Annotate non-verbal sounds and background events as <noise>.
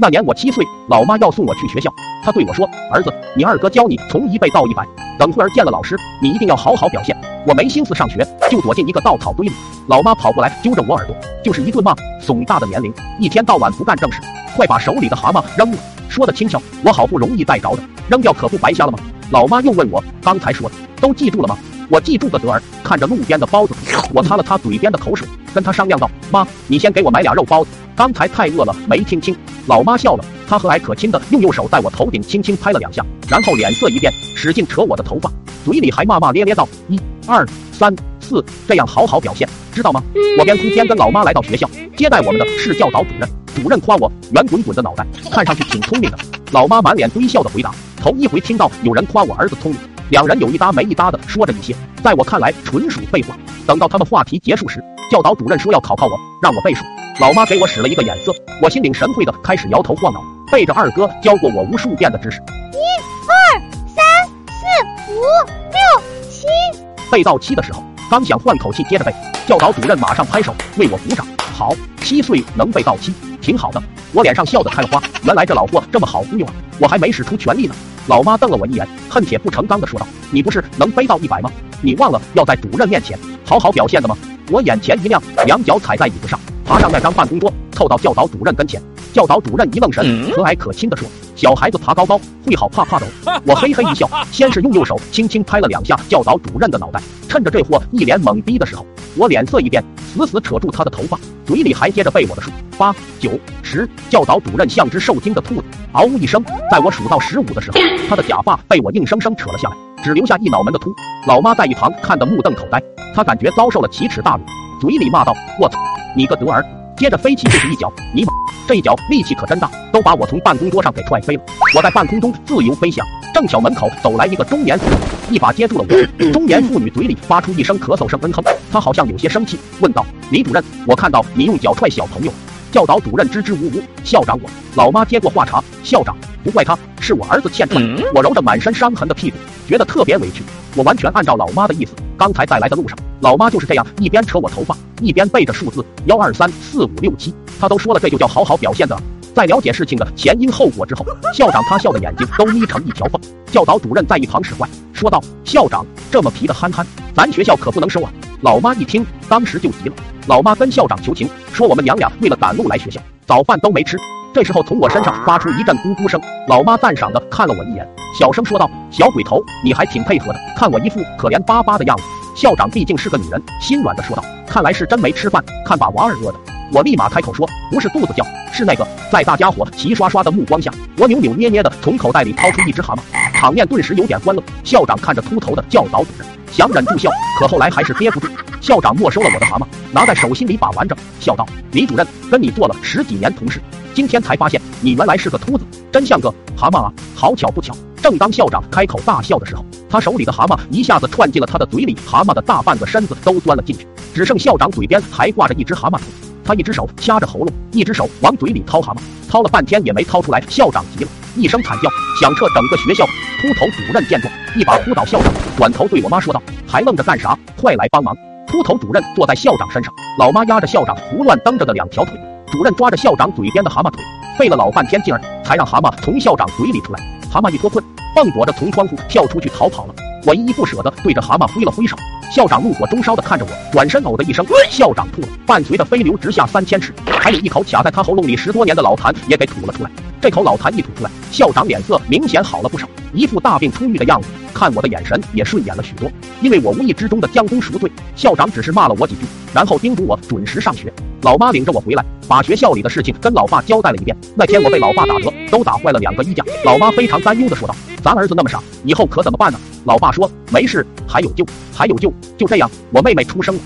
那年我七岁，老妈要送我去学校，她对我说：“儿子，你二哥教你从一背到一百，等会儿见了老师，你一定要好好表现。”我没心思上学，就躲进一个稻草堆里。老妈跑过来揪着我耳朵，就是一顿骂。怂大的年龄，一天到晚不干正事，快把手里的蛤蟆扔了。说的轻巧，我好不容易逮着的，扔掉可不白瞎了吗？老妈又问我刚才说的都记住了吗？我记住个得儿。看着路边的包子，我擦了擦嘴边的口水，跟他商量道：“妈，你先给我买俩肉包子。”刚才太饿了，没听清。老妈笑了，她和蔼可亲的用右手在我头顶轻轻拍了两下，然后脸色一变，使劲扯我的头发，嘴里还骂骂咧咧道：“一、二、三、四，这样好好表现，知道吗？”我边哭边跟老妈来到学校，接待我们的是教导主任。主任夸我圆滚滚的脑袋，看上去挺聪明的。老妈满脸堆笑的回答：“头一回听到有人夸我儿子聪明。”两人有一搭没一搭的说着一些，在我看来纯属废话。等到他们话题结束时，教导主任说要考考我，让我背书。老妈给我使了一个眼色，我心领神会的开始摇头晃脑，背着二哥教过我无数遍的知识。一、二、三、四、五、六、七。背到七的时候，刚想换口气接着背，教导主任马上拍手为我鼓掌。好，七岁能背到七，挺好的。我脸上笑得开了花，原来这老货这么好忽悠啊！我还没使出全力呢。老妈瞪了我一眼，恨铁不成钢的说道：“你不是能背到一百吗？你忘了要在主任面前好好表现的吗？”我眼前一亮，两脚踩在椅子上。爬上那张办公桌，凑到教导主任跟前。教导主任一愣神，和蔼可亲地说：“小孩子爬高高，会好怕怕的。” <laughs> 我嘿嘿一笑，先是用右手轻轻拍了两下教导主任的脑袋。趁着这货一脸懵逼的时候，我脸色一变，死死扯住他的头发，嘴里还接着背我的数：八、九、十。教导主任像只受惊的兔子，嗷呜一声，在我数到十五的时候，他的假发被我硬生生扯了下来，只留下一脑门的秃。老妈在一旁看得目瞪口呆，她感觉遭受了奇耻大辱，嘴里骂道：“我操！”你个德儿！接着飞起就是一脚，尼玛，这一脚力气可真大，都把我从办公桌上给踹飞了。我在半空中自由飞翔，正巧门口走来一个中年妇女，一把接住了我。<laughs> 中年妇女嘴里发出一声咳嗽声，嗯哼，她好像有些生气，问道：“李主任，我看到你用脚踹小朋友。”教导主任支支吾吾，校长我。老妈接过话茬，校长不怪他，是我儿子欠踹。我揉着满身伤痕的屁股，觉得特别委屈。我完全按照老妈的意思，刚才在来的路上，老妈就是这样一边扯我头发。一边背着数字幺二三四五六七，她都说了，这就叫好好表现的。在了解事情的前因后果之后，校长他笑的眼睛都眯成一条缝。教导主任在一旁使坏，说道：“校长这么皮的憨憨，咱学校可不能收啊！”老妈一听，当时就急了。老妈跟校长求情，说我们娘俩为了赶路来学校，早饭都没吃。这时候从我身上发出一阵咕咕声，老妈赞赏的看了我一眼，小声说道：“小鬼头，你还挺配合的。”看我一副可怜巴巴的样子，校长毕竟是个女人，心软的说道。看来是真没吃饭，看把娃儿饿的。我立马开口说，不是肚子叫，是那个。在大家伙齐刷刷的目光下，我扭扭捏捏的从口袋里掏出一只蛤蟆，场面顿时有点欢乐。校长看着秃头的教导主任，想忍住笑，可后来还是憋不住。校长没收了我的蛤蟆，拿在手心里把玩着，笑道：“李主任，跟你做了十几年同事，今天才发现你原来是个秃子，真像个蛤蟆啊！好巧不巧，正当校长开口大笑的时候，他手里的蛤蟆一下子窜进了他的嘴里，蛤蟆的大半个身子都钻了进去。”只剩校长嘴边还挂着一只蛤蟆腿，他一只手掐着喉咙，一只手往嘴里掏蛤蟆，掏了半天也没掏出来。校长急了，一声惨叫响彻整个学校。秃头主任见状，一把扑倒校长，转头对我妈说道：“还愣着干啥？快来帮忙！”秃头主任坐在校长身上，老妈压着校长胡乱蹬着的两条腿，主任抓着校长嘴边的蛤蟆腿，费了老半天劲儿才让蛤蟆从校长嘴里出来。蛤蟆一脱困，蹦躲着从窗户跳出去逃跑了。我依依不舍地对着蛤蟆挥了挥手。校长怒火中烧地看着我，转身呕的一声，校长吐了，伴随着飞流直下三千尺，还有一口卡在他喉咙里十多年的老痰也给吐了出来。这口老痰一吐出来，校长脸色明显好了不少，一副大病初愈的样子，看我的眼神也顺眼了许多。因为我无意之中的将功赎罪，校长只是骂了我几句，然后叮嘱我准时上学。老妈领着我回来，把学校里的事情跟老爸交代了一遍。那天我被老爸打得都打坏了两个衣架，老妈非常担忧的说道：“咱儿子那么傻，以后可怎么办呢？”老爸说：“没事，还有救，还有救。”就这样，我妹妹出生了。